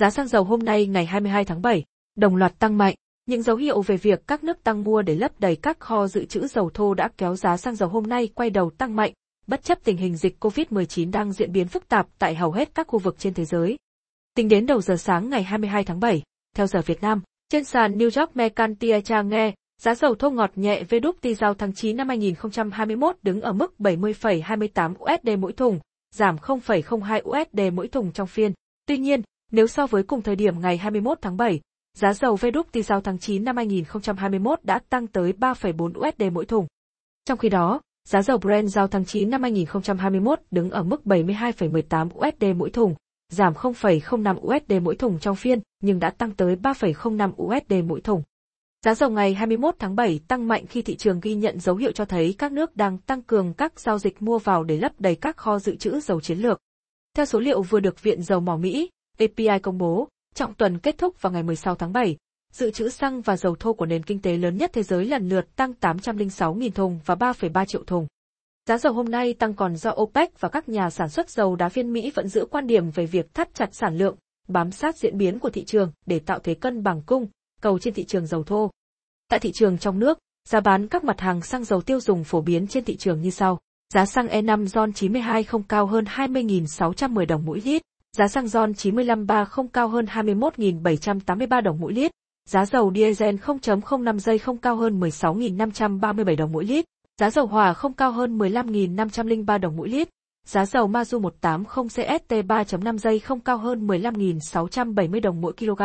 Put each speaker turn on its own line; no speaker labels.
Giá xăng dầu hôm nay ngày 22 tháng 7, đồng loạt tăng mạnh. Những dấu hiệu về việc các nước tăng mua để lấp đầy các kho dự trữ dầu thô đã kéo giá xăng dầu hôm nay quay đầu tăng mạnh, bất chấp tình hình dịch COVID-19 đang diễn biến phức tạp tại hầu hết các khu vực trên thế giới. Tính đến đầu giờ sáng ngày 22 tháng 7, theo giờ Việt Nam, trên sàn New York Mercantile nghe, giá dầu thô ngọt nhẹ WTI giao tháng 9 năm 2021 đứng ở mức 70,28 USD mỗi thùng, giảm 0,02 USD mỗi thùng trong phiên. Tuy nhiên, nếu so với cùng thời điểm ngày 21 tháng 7, giá dầu WTI giao tháng 9 năm 2021 đã tăng tới 3,4 USD mỗi thùng. Trong khi đó, giá dầu Brent giao tháng 9 năm 2021 đứng ở mức 72,18 USD mỗi thùng, giảm 0,05 USD mỗi thùng trong phiên, nhưng đã tăng tới 3,05 USD mỗi thùng. Giá dầu ngày 21 tháng 7 tăng mạnh khi thị trường ghi nhận dấu hiệu cho thấy các nước đang tăng cường các giao dịch mua vào để lấp đầy các kho dự trữ dầu chiến lược. Theo số liệu vừa được Viện Dầu Mỏ Mỹ, API công bố, trọng tuần kết thúc vào ngày 16 tháng 7, dự trữ xăng và dầu thô của nền kinh tế lớn nhất thế giới lần lượt tăng 806.000 thùng và 3,3 triệu thùng. Giá dầu hôm nay tăng còn do OPEC và các nhà sản xuất dầu đá phiên Mỹ vẫn giữ quan điểm về việc thắt chặt sản lượng, bám sát diễn biến của thị trường để tạo thế cân bằng cung, cầu trên thị trường dầu thô. Tại thị trường trong nước, giá bán các mặt hàng xăng dầu tiêu dùng phổ biến trên thị trường như sau. Giá xăng E5 RON 92 không cao hơn 20.610 đồng mỗi lít, giá xăng RON 95 3 không cao hơn 21.783 đồng mỗi lít, giá dầu diesel 0.05 giây không cao hơn 16.537 đồng mỗi lít, giá dầu hỏa không cao hơn 15.503 đồng mỗi lít, giá dầu Mazu 180 CST 3.5 giây không cao hơn 15.670 đồng mỗi kg.